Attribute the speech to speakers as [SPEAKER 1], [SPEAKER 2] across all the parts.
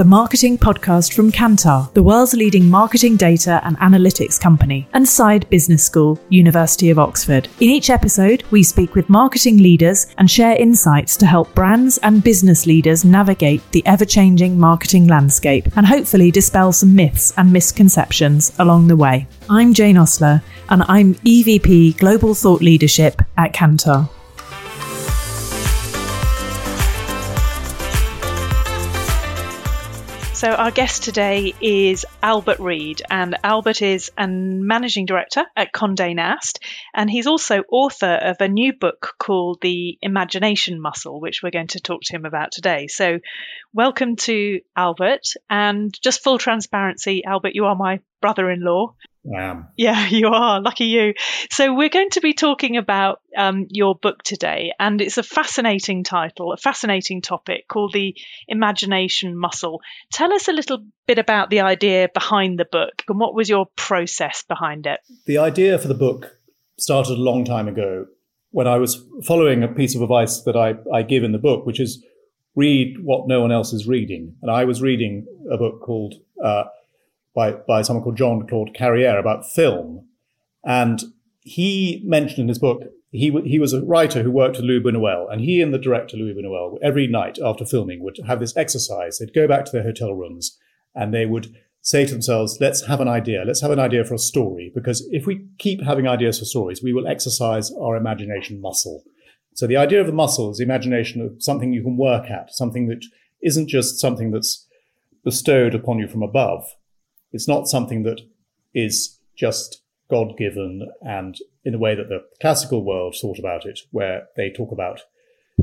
[SPEAKER 1] the marketing podcast from Kantar, the world's leading marketing data and analytics company, and Saïd Business School, University of Oxford. In each episode, we speak with marketing leaders and share insights to help brands and business leaders navigate the ever changing marketing landscape and hopefully dispel some myths and misconceptions along the way. I'm Jane Ostler, and I'm EVP Global Thought Leadership at Kantar.
[SPEAKER 2] So, our guest today is Albert Read, and Albert is a managing director at Condé Nast, and he's also author of a new book called The Imagination Muscle, which we're going to talk to him about today. So, welcome to Albert, and just full transparency, Albert, you are my brother in law.
[SPEAKER 3] I am.
[SPEAKER 2] Yeah, you are. Lucky you. So, we're going to be talking about um, your book today, and it's a fascinating title, a fascinating topic called The Imagination Muscle. Tell us a little bit about the idea behind the book and what was your process behind it?
[SPEAKER 3] The idea for the book started a long time ago when I was following a piece of advice that I, I give in the book, which is read what no one else is reading. And I was reading a book called. Uh, by, by someone called Jean-Claude Carrière about film. And he mentioned in his book, he, he was a writer who worked with Luis Buñuel, and he and the director Luis Buñuel every night after filming would have this exercise. They'd go back to their hotel rooms and they would say to themselves, let's have an idea. Let's have an idea for a story. Because if we keep having ideas for stories, we will exercise our imagination muscle. So the idea of the muscle is the imagination of something you can work at, something that isn't just something that's bestowed upon you from above, it's not something that is just God given and in the way that the classical world thought about it, where they talk about,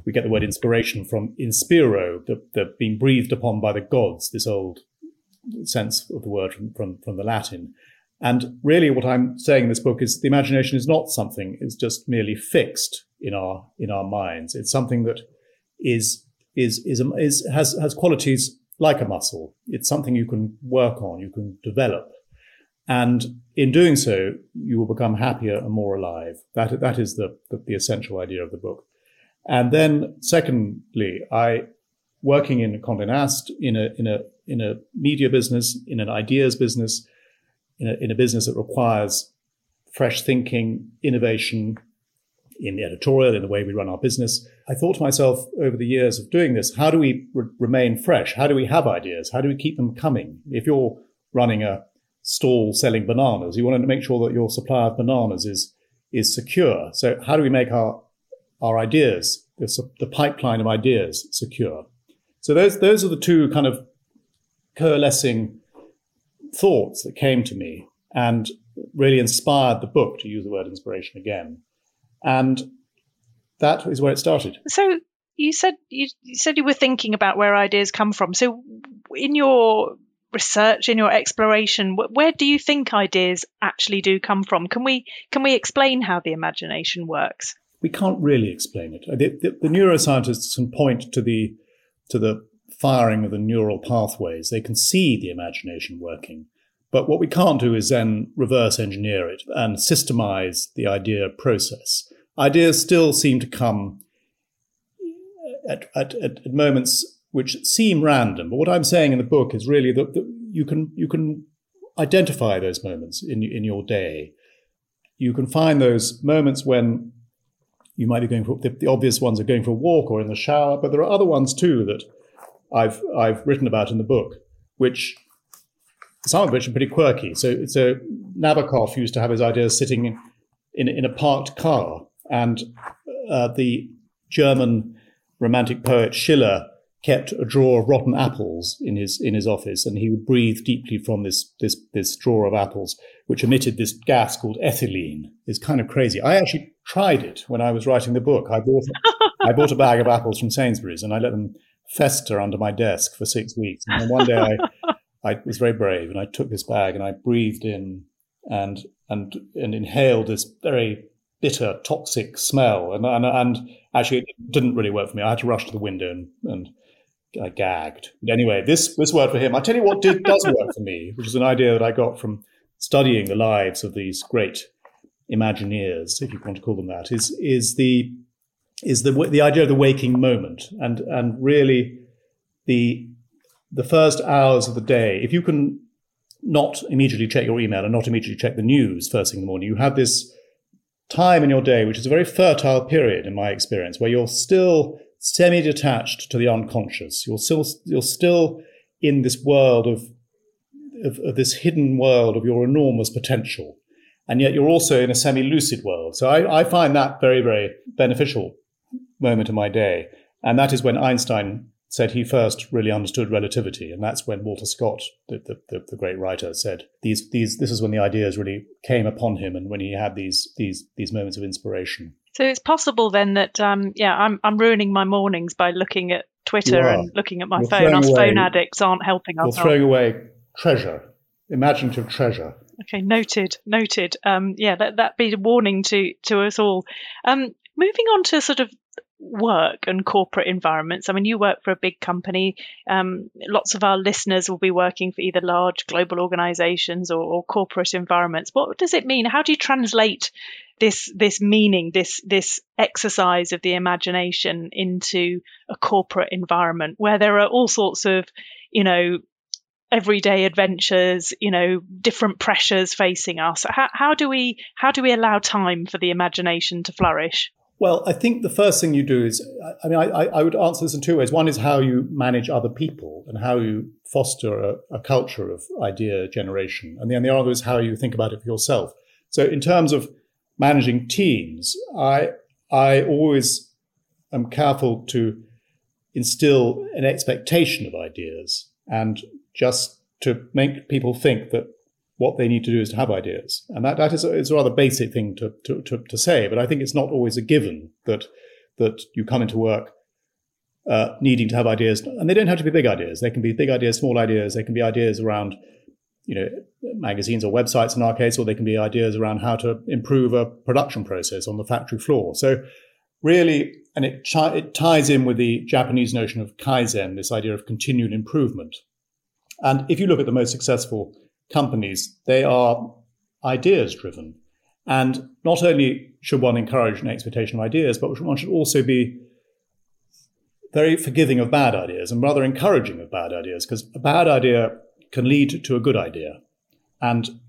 [SPEAKER 3] we get the word inspiration from inspiro, the, the being breathed upon by the gods, this old sense of the word from, from, from the Latin. And really what I'm saying in this book is the imagination is not something, it's just merely fixed in our, in our minds. It's something that is, is, is, is has, has qualities like a muscle. It's something you can work on, you can develop. And in doing so, you will become happier and more alive. That, that is the, the, the essential idea of the book. And then secondly, I, working in Condé Nast, in a, in a, in a media business, in an ideas business, in a, in a business that requires fresh thinking, innovation, in the editorial, in the way we run our business. I thought to myself over the years of doing this, how do we re- remain fresh? How do we have ideas? How do we keep them coming? If you're running a stall selling bananas, you want to make sure that your supply of bananas is, is secure. So how do we make our, our ideas, the, the pipeline of ideas secure? So those, those are the two kind of coalescing thoughts that came to me and really inspired the book, to use the word inspiration again. And that is where it started.
[SPEAKER 2] So you said you, you said you were thinking about where ideas come from. So in your research, in your exploration, where do you think ideas actually do come from? Can we can we explain how the imagination works?
[SPEAKER 3] we can't really explain it. The, the, the, neuroscientists can point to the to the firing of the neural pathways. They can see the imagination working. But what we can't do is then reverse engineer it and systemize the idea process. Ideas still seem to come at, at, at moments which seem random. But what I'm saying in the book is really that, that you can you can identify those moments in in your day. You can find those moments when you might be going for the, the, obvious ones are going for a walk or in the shower, but there are other ones too that I've I've written about in the book, which some of which are pretty quirky. So so Nabokov used to have his ideas sitting in in, a parked car, and uh, the German romantic poet Schiller kept a drawer of rotten apples in his in his office, and he would breathe deeply from this this this drawer of apples, which emitted this gas called ethylene. It's kind of crazy. I actually tried it when I was writing the book. I bought I bought a bag of apples from Sainsbury's, and I let them fester under my desk for six weeks. And then one day I I was very brave, and I took this bag and I breathed in and and and inhaled this very bitter, toxic smell, and and, and actually it didn't really work for me. I had to rush to the window and, and I gagged. But anyway, this this worked for him. I tell you what did, does work for me, which is an idea that I got from studying the lives of these great Imagineers, if you want to call them that, is is the is the the idea of the waking moment, and and really the the first hours of the day. If you can not immediately check your email and not immediately check the news first thing in the morning, you have this time in your day, which is a very fertile period in my experience, where you're still semi-detached to the unconscious. You're still you're still in this world of, of, of this hidden world of your enormous potential, and yet you're also in a semi-lucid world. So I, I find that very very beneficial moment of my day, and that is when Einstein said he first really understood relativity, and that's when Walter Scott, the, the, the, great writer, said these these this is when the ideas really came upon him, and when he had these these these moments of inspiration.
[SPEAKER 2] So it's possible then that um, yeah, I'm I'm ruining my mornings by looking at Twitter and looking at my you're phone. Us away, phone addicts aren't helping
[SPEAKER 3] us. You're throwing away treasure, imaginative treasure.
[SPEAKER 2] Okay, noted, noted. Um, yeah, that that be a warning to to us all. Um, moving on to sort of work and corporate environments. I mean, you work for a big company. Um, lots of our listeners will be working for either large global organizations or, or, corporate environments. What does it mean? How do you translate this this meaning, this this exercise of the imagination into a corporate environment where there are all sorts of, you know, everyday adventures, you know, different pressures facing us. How, how do we how do we allow time for the imagination to flourish?
[SPEAKER 3] Well, I think the first thing you do is, I mean, I, I would answer this in two ways. One is how you manage other people and how you foster a, a culture of idea generation. And then the other is how you think about it for yourself. So in terms of managing teams, I, I always am careful to instill an expectation of ideas and just to make people think that what they need to do is to have ideas. And that, that is, a, is a rather basic thing to, to, to, to, say, but I think it's not always a given that, that you come into work uh, needing to have ideas. And they don't have to be big ideas. They can be big ideas, small ideas. They can be ideas around, you know, magazines or websites in our case, or they can be ideas around how to improve a production process on the factory floor. So really, and it, it ties in with the Japanese notion of kaizen, this idea of continued improvement. And if you look at the most successful companies, they are ideas driven. And not only should one encourage an expectation of ideas, but one should also be very forgiving of bad ideas and rather encouraging of bad ideas, because a bad idea can lead to a good idea. And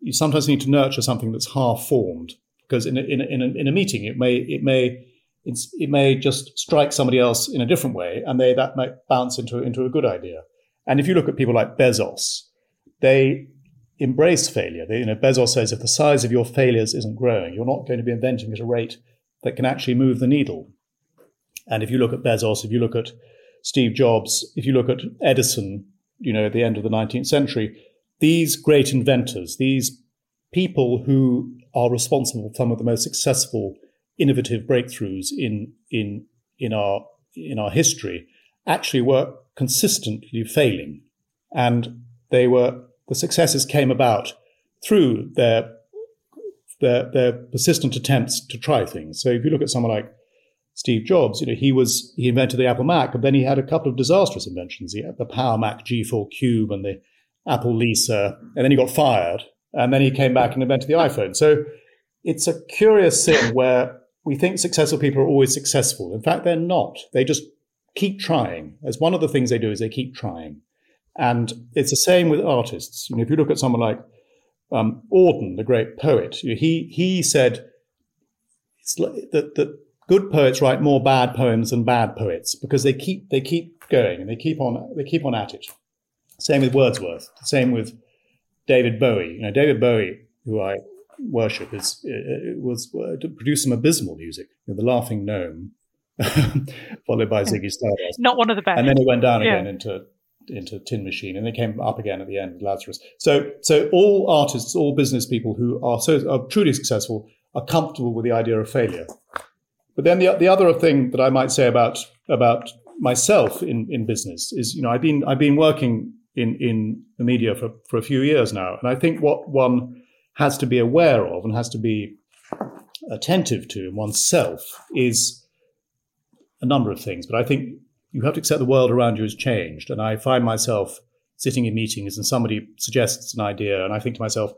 [SPEAKER 3] you sometimes need to nurture something that's half formed, because in a, in a, in a, in a meeting, it may, it may, it may just strike somebody else in a different way, and they, that might bounce into, into a good idea. And if you look at people like Bezos, they embrace failure. They, you know, Bezos says if the size of your failures isn't growing, you're not going to be inventing at a rate that can actually move the needle. And if you look at Bezos, if you look at Steve Jobs, if you look at Edison, you know, at the end of the 19th century, these great inventors, these people who are responsible for some of the most successful innovative breakthroughs in in in our in our history actually were consistently failing and they were the successes came about through their their, their persistent attempts to try things. So if you look at someone like Steve Jobs, you know, he was he invented the Apple Mac, but then he had a couple of disastrous inventions. He had the Power Mac G4 Cube and the Apple Lisa, and then he got fired, and then he came back and invented the iPhone. So it's a curious thing where we think successful people are always successful. In fact, they're not. They just keep trying. As one of the things they do is they keep trying. And it's the same with artists. You know, if you look at someone like um, Auden, the great poet, you know, he he said that that good poets write more bad poems than bad poets because they keep they keep going and they keep on they keep on at it. Same with Wordsworth. Same with David Bowie. You know, David Bowie, who I worship, is uh, was uh, produced some abysmal music. You know, the Laughing Gnome, followed by Ziggy Stardust.
[SPEAKER 2] Not one of the best.
[SPEAKER 3] And then he went down yeah. again into into Tin Machine, and they came up again at the end with Lazarus. So, so all artists, all business people who are so are truly successful are comfortable with the idea of failure. But then the the other thing that I might say about about myself in, in business is, you know, I've been I've been working in in the media for, for a few years now, and I think what one has to be aware of and has to be attentive to in oneself is a number of things. But I think you have to accept the world around you has changed. And I find myself sitting in meetings and somebody suggests an idea, and I think to myself,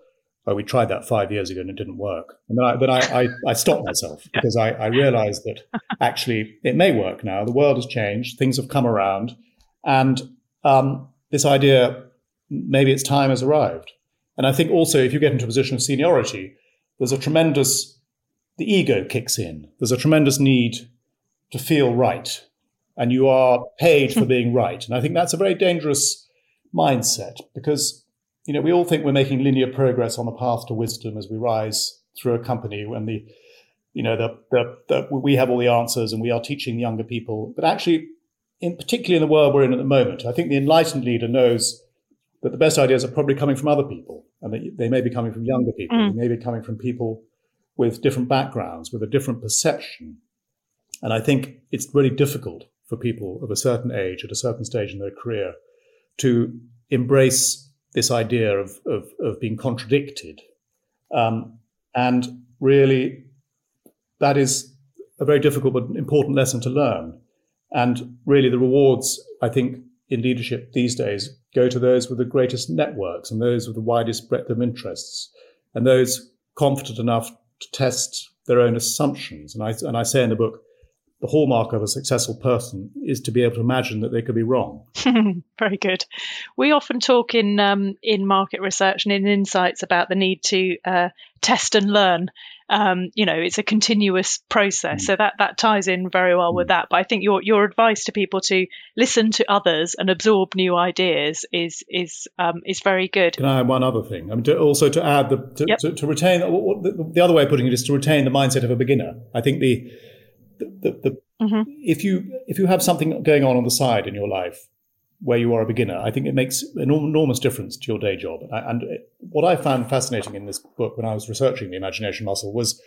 [SPEAKER 3] oh, we tried that five years ago and it didn't work. And then I, then I, I, I stop myself because I, I realize that actually it may work now. The world has changed, things have come around, and um, this idea, maybe its time has arrived. And I think also if you get into a position of seniority, there's a tremendous, the ego kicks in. There's a tremendous need to feel right and you are paid for being right. And I think that's a very dangerous mindset because, you know, we all think we're making linear progress on the path to wisdom as we rise through a company when the, you know, the, the, the we have all the answers and we are teaching younger people. But actually, in particularly in the world we're in at the moment, I think the enlightened leader knows that the best ideas are probably coming from other people and that they may be coming from younger people. Mm. They may be coming from people with different backgrounds, with a different perception. And I think it's really difficult for people of a certain age at a certain stage in their career to embrace this idea of, of, of being contradicted. Um, and really, that is a very difficult but important lesson to learn. And really, the rewards, I think, in leadership these days go to those with the greatest networks and those with the widest breadth of interests and those confident enough to test their own assumptions. And I, and I say in the book, the hallmark of a successful person is to be able to imagine that they could be wrong.
[SPEAKER 2] Very good. We often talk in um, in market research and in insights about the need to uh, test and learn. Um, you know, it's a continuous process, mm. so that that ties in very well mm. with that. But I think your your advice to people to listen to others and absorb new ideas is is um, is very good.
[SPEAKER 3] Can I add one other thing? I mean, to, also to add the to, yep. to, to retain the, the other way of putting it is to retain the mindset of a beginner. I think the the, the, mm-hmm. if you if you have something going on on the side in your life where you are a beginner, I think it makes an enormous difference to your day job. And what I found fascinating in this book when I was researching the imagination muscle was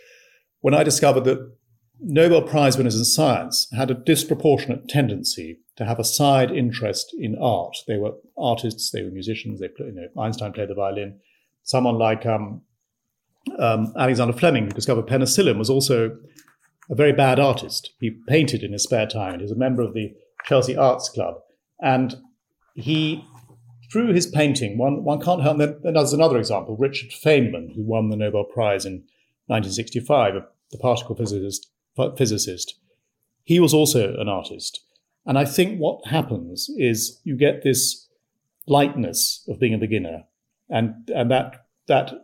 [SPEAKER 3] when I discovered that Nobel Prize winners in science had a disproportionate tendency to have a side interest in art. They were artists, they were musicians. They, you know, Einstein played the violin. Someone like um, um, Alexander Fleming, who discovered penicillin, was also a very bad artist. He painted in his spare time. He was a member of the Chelsea Arts Club. And he, through his painting, one, one can't help. Then there's another example Richard Feynman, who won the Nobel Prize in 1965, the particle physicist. physicist. He was also an artist. And I think what happens is you get this lightness of being a beginner. And, and that, that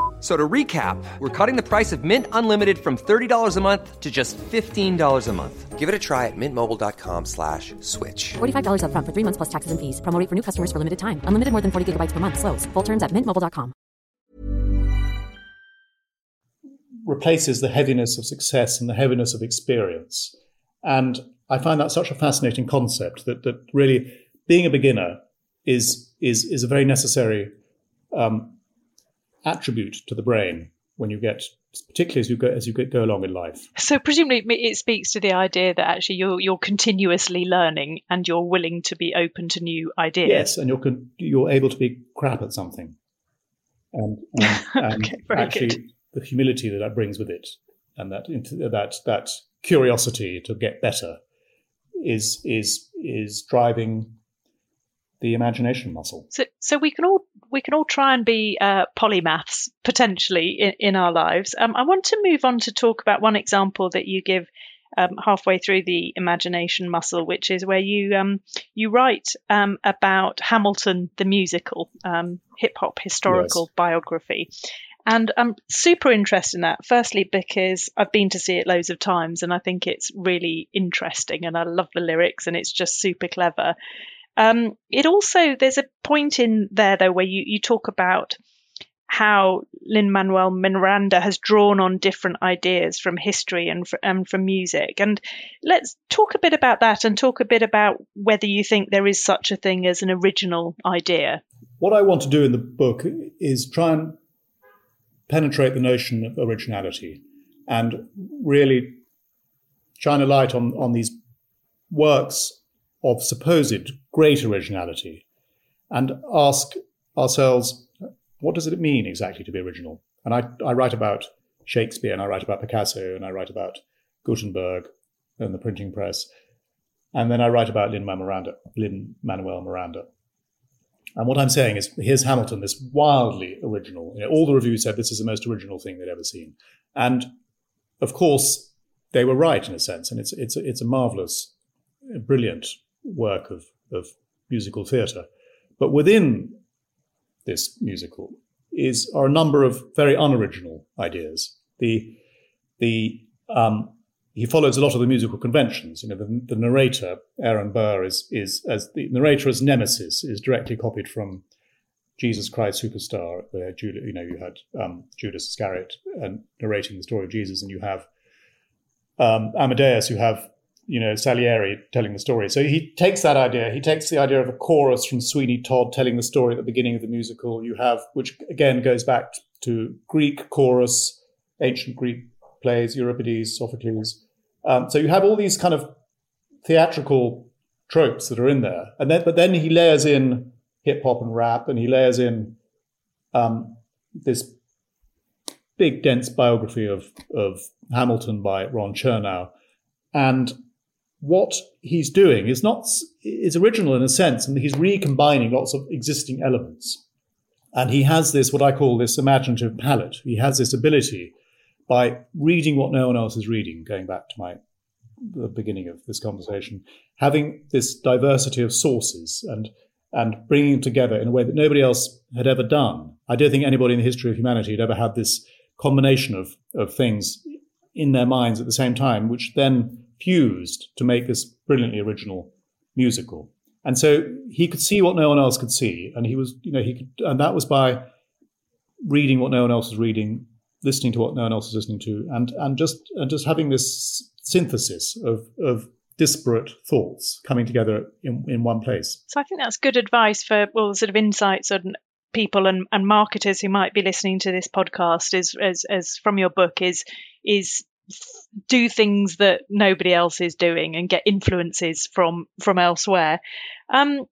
[SPEAKER 4] So to recap, we're cutting the price of Mint Unlimited from $30 a month to just $15 a month. Give it a try at mintmobile.com slash switch.
[SPEAKER 5] $45 upfront for three months plus taxes and fees. Promo rate for new customers for limited time. Unlimited more than 40 gigabytes per month. Slows. Full terms at mintmobile.com.
[SPEAKER 3] Replaces the heaviness of success and the heaviness of experience. And I find that such a fascinating concept that, that really being a beginner is, is, is a very necessary um, attribute to the brain when you get particularly as you go as you go along in life.
[SPEAKER 2] So presumably it speaks to the idea that actually you're you're continuously learning and you're willing to be open to new ideas.
[SPEAKER 3] Yes, and you're you're able to be crap at something, and, and, and
[SPEAKER 2] okay,
[SPEAKER 3] actually
[SPEAKER 2] good.
[SPEAKER 3] the humility that that brings with it, and that that that curiosity to get better, is is is driving the imagination muscle.
[SPEAKER 2] So, so we can all we can all try and be uh, polymaths potentially in, in our lives. Um, I want to move on to talk about one example that you give um, halfway through the imagination muscle, which is where you um, you write um, about Hamilton the musical, um, hip hop historical
[SPEAKER 3] Yes.
[SPEAKER 2] biography. And I'm super interested in that. Firstly, because I've been to see it loads of times and I think it's really interesting and I love the lyrics and it's just super clever. Um, it also, there's a point in there though where you, you talk about how Lin Manuel Miranda has drawn on different ideas from history and, fr- and from music. And let's talk a bit about that and talk a bit about whether you think there is such a thing as an original idea.
[SPEAKER 3] What I want to do in the book is try and penetrate the notion of originality and really shine a light on, on these works of supposed great originality and ask ourselves, what does it mean exactly to be original? And I, I write about Shakespeare and I write about Picasso and I write about Gutenberg and the printing press. And then I write about Lin Manuel Miranda. And what I'm saying is, here's Hamilton, this wildly original. You know, all the reviews said this is the most original thing they'd ever seen. And of course, they were right in a sense. And it's, it's, it's a marvelous, brilliant work of, of musical theatre. But within this musical is are a number of very unoriginal ideas. The the um, he follows a lot of the musical conventions. You know, the, the narrator Aaron Burr is is as the narrator as Nemesis is directly copied from Jesus Christ Superstar, where Judah, you know you had um, Judas Iscariot and narrating the story of Jesus, and you have um, Amadeus, you have you know Salieri telling the story. So he takes that idea. He takes the idea of a chorus from Sweeney Todd telling the story at the beginning of the musical. You have, which again goes back to Greek chorus, ancient Greek plays, Euripides, Sophocles. Um, so you have all these kind of theatrical tropes that are in there, and then but then he layers in hip hop and rap, and he layers in um, this big dense biography of of Hamilton by Ron Chernow, and what he's doing is not is original in a sense, and he's recombining lots of existing elements. And he has this, what I call this imaginative palette. He has this ability by reading what no one else is reading, going back to my the beginning of this conversation, having this diversity of sources and and bringing them together in a way that nobody else had ever done. I don't think anybody in the history of humanity had ever had this combination of, of things in their minds at the same time, which then fused to make this brilliantly original musical. And so he could see what no one else could see, and he was, you know, he could, and that was by reading what no one else was reading, listening to what no one else was listening to, and and just and just having this synthesis of of disparate thoughts coming together in, in one place.
[SPEAKER 2] So I think that's good advice for well, sort of insights on people and, and marketers who might be listening to this podcast. Is as as from your book is is do things that nobody else is doing and get influences from from elsewhere. Um,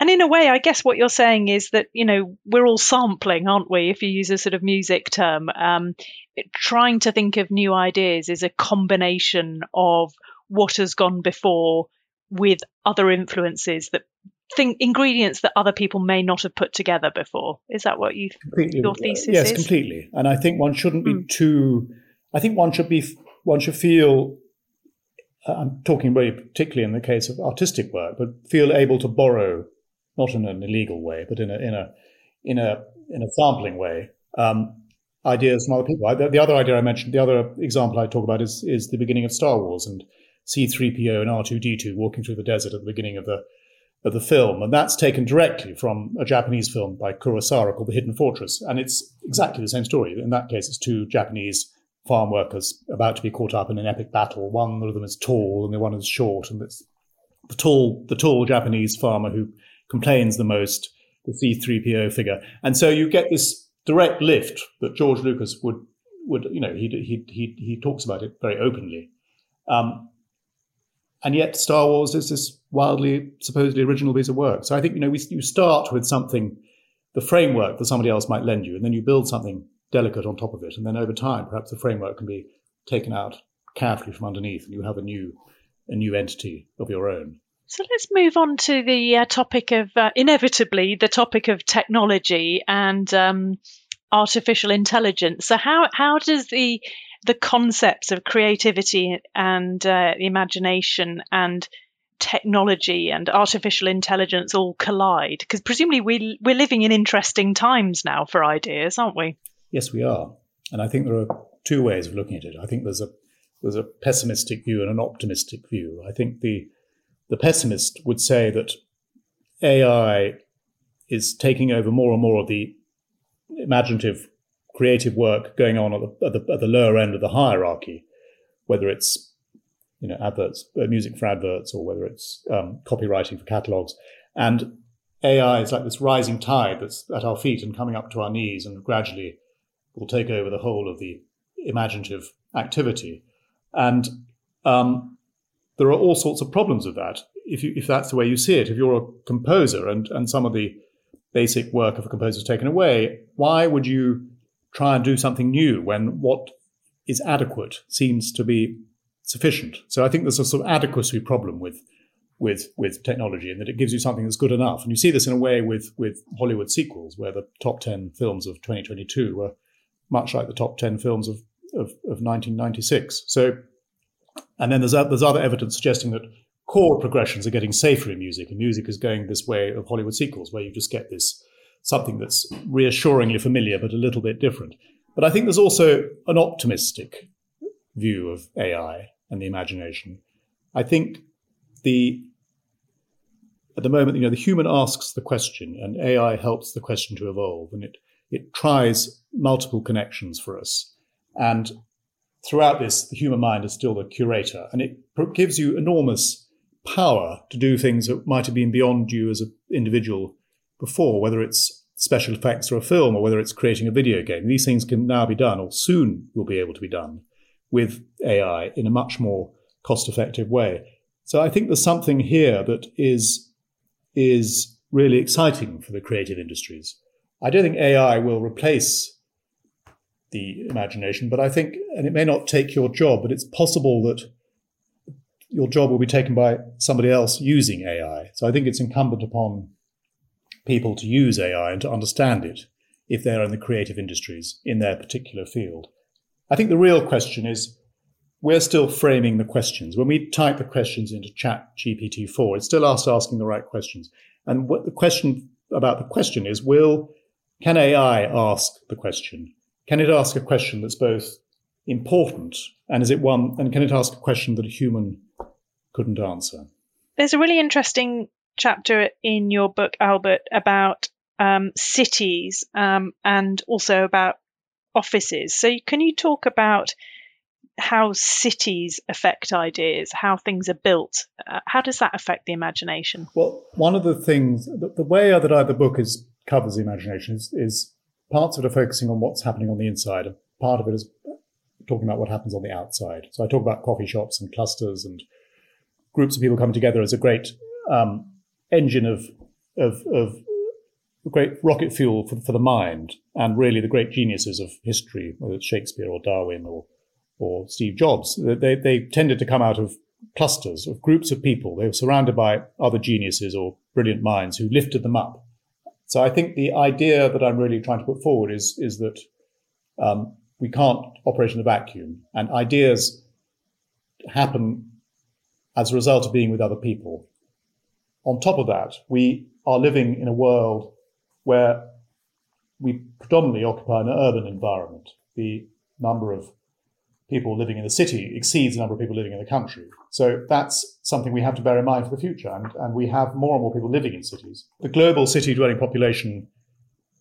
[SPEAKER 2] And in a way, I guess what you're saying is that, you know, we're all sampling, aren't we? If you use a sort of music term, um, trying to think of new ideas is a combination of what has gone before with other influences that think ingredients that other people may not have put together before. Is that what you completely, your thesis
[SPEAKER 3] yes,
[SPEAKER 2] is?
[SPEAKER 3] completely. And I think one shouldn't be mm. too. I think one should be one should feel. Uh, I'm talking very particularly in the case of artistic work, but feel able to borrow, not in an illegal way, but in a in a in a in a sampling way, um, ideas from other people. I, the, the other idea I mentioned, the other example I talk about is is the beginning of Star Wars and C3PO and R2D2 walking through the desert at the beginning of the of the film, and that's taken directly from a Japanese film by Kurosawa called The Hidden Fortress, and it's exactly the same story. In that case, it's two Japanese farm workers about to be caught up in an epic battle. One of them is tall, and the one is short, and it's the tall, the tall Japanese farmer who complains the most, the C-3PO figure, and so you get this direct lift that George Lucas would would you know he he he he talks about it very openly. Um, and yet Star Wars is this wildly, supposedly original piece of work. So I think you know we, you start with something, the framework that somebody else might lend you, and then you build something delicate on top of it, and then over time, perhaps the framework can be taken out carefully from underneath, and you have a new, a new entity of your own.
[SPEAKER 2] So let's move on to the uh, topic of uh, inevitably the topic of technology and um, artificial intelligence. So how how does the the concepts of creativity and uh, imagination and technology and artificial intelligence all collide? Because presumably we, we're living in interesting times now for ideas, aren't we?
[SPEAKER 3] Yes, we are. And I think there are two ways of looking at it. I think there's a there's a pessimistic view and an optimistic view. I think the the pessimist would say that AI is taking over more and more of the imaginative creative work going on at the, at the, at the lower end of the hierarchy, whether it's you know adverts, uh, music for adverts, or whether it's um, copywriting for catalogs, and AI is like this rising tide that's at our feet and coming up to our knees, and gradually will take over the whole of the imaginative activity. And um, there are all sorts of problems with that. If you, if that's the way you see it, if you're a composer and and some of the basic work of a composer is taken away, why would you try and do something new when what is adequate seems to be sufficient. So I think there's a sort of adequacy problem with with with technology and that it gives you something that's good enough. And you see this in a way with with Hollywood sequels, where the top ten films of 2022 were much like the top ten films of of, of 1996. So, and then there's there's other evidence suggesting that chord progressions are getting safer in music, and music is going this way of Hollywood sequels, where you just get this something that's reassuringly familiar but a little bit different. But I think there's also an optimistic view of AI and the imagination. I think the at the moment, you know, the human asks the question and AI helps the question to evolve and it it tries multiple connections for us. And throughout this, the human mind is still the curator and it gives you enormous power to do things that might have been beyond you as an individual before, whether it's special effects or a film or whether it's creating a video game. These things can now be done or soon will be able to be done with AI in a much more cost effective way. So I think there's something here that is, is really exciting for the creative industries. I don't think AI will replace the imagination, but I think, and it may not take your job, but it's possible that your job will be taken by somebody else using AI. So I think it's incumbent upon people to use AI and to understand it if they're in the creative industries in their particular field. I think the real question is we're still framing the questions. When we type the questions into Chat GPT-4, it's still us asking the right questions. And what the question about the question is, will, can AI ask the question? Can it ask a question that's both important and is it one, and can it ask a question that a human couldn't answer?
[SPEAKER 2] There's a really interesting chapter in your book, Albert, about um, cities um, and also about offices. So, can you talk about how cities affect ideas, how things are built? Uh, how does that affect the imagination?
[SPEAKER 3] Well, one of the things, the, the way that I, the book is covers the imagination is, is parts of it are focusing on what's happening on the inside, and part of it is talking about what happens on the outside. So I talk about coffee shops and clusters and groups of people coming together as a great um, engine of of, of great rocket fuel for, for the mind and really the great geniuses of history, whether it's Shakespeare or Darwin or, or Steve Jobs. They, they tended to come out of clusters of groups of people. They were surrounded by other geniuses or brilliant minds who lifted them up. So I think the idea that I'm really trying to put forward is, is that um, we can't operate in a vacuum and ideas happen as a result of being with other people. On top of that, we are living in a world where we predominantly occupy an urban environment. The number of people living in the city exceeds the number of people living in the country. So that's something we have to bear in mind for the future. And, and we have more and more people living in cities. The global city dwelling population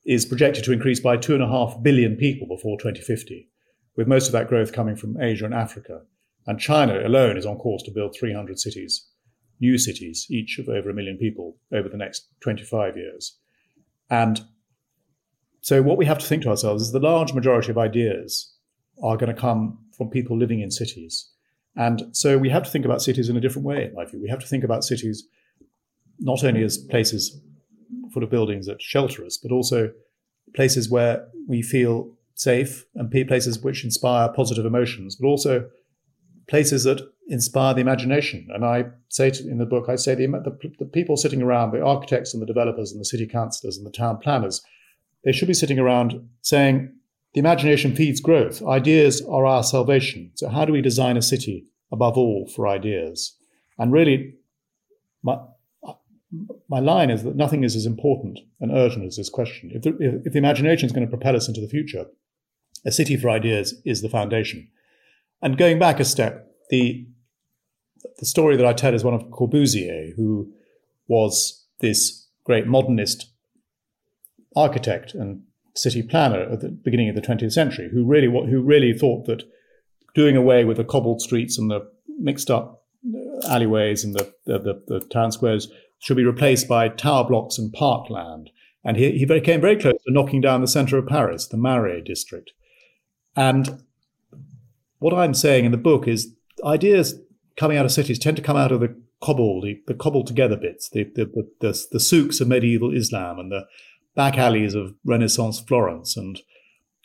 [SPEAKER 3] is projected to increase by two and a half billion people before 2050, with most of that growth coming from Asia and Africa. And China alone is on course to build 300 cities, new cities, each of over a million people over the next 25 years. And so what we have to think to ourselves is the large majority of ideas are going to come from people living in cities. And so we have to think about cities in a different way, in my view. We have to think about cities not only as places full of buildings that shelter us, but also places where we feel safe and places which inspire positive emotions, but also places that inspire the imagination. And I say to, in the book, I say the, the, the, people sitting around, the architects and the developers and the city councillors and the town planners, they should be sitting around saying, the imagination feeds growth. Ideas are our salvation. So how do we design a city above all for ideas? And really, my, my line is that nothing is as important and urgent as this question. If the, if the imagination is going to propel us into the future, a city for ideas is the foundation. And going back a step, the the story that I tell is one of Corbusier, who was this great modernist architect and city planner at the beginning of the 20th century, who really who really thought that doing away with the cobbled streets and the mixed up uh, alleyways and the, the, the, the town squares should be replaced by tower blocks and parkland. And he, he came very close to knocking down the center of Paris, the Marais district. And what I'm saying in the book is ideas coming out of cities tend to come out of the cobbled, the, the cobbled together bits, the, the, the, the, the souks of medieval Islam and the back alleys of Renaissance Florence and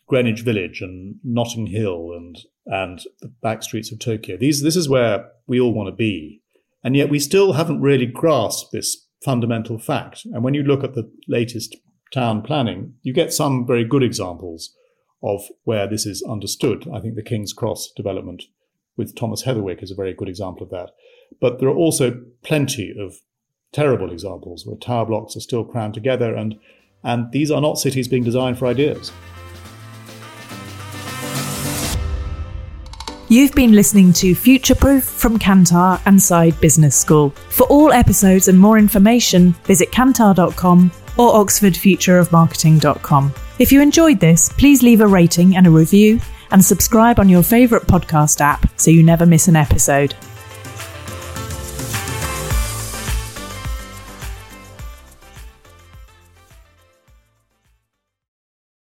[SPEAKER 3] Greenwich Village and Notting Hill and and the back streets of Tokyo. These this is where we all want to be. And yet we still haven't really grasped this fundamental fact. And when you look at the latest town planning, you get some very good examples of where this is understood. I think the King's Cross development with Thomas Heatherwick is a very good example of that. But there are also plenty of terrible examples where tower blocks are still crammed together, and, and these are not cities being designed for ideas.
[SPEAKER 1] You've been listening to Future Proof from Kantar and Saïd Business School. For all episodes and more information, visit kantar.com or oxfordfutureofmarketing.com. If you enjoyed this, please leave a rating and a review and subscribe on your favourite podcast app so you never miss an episode.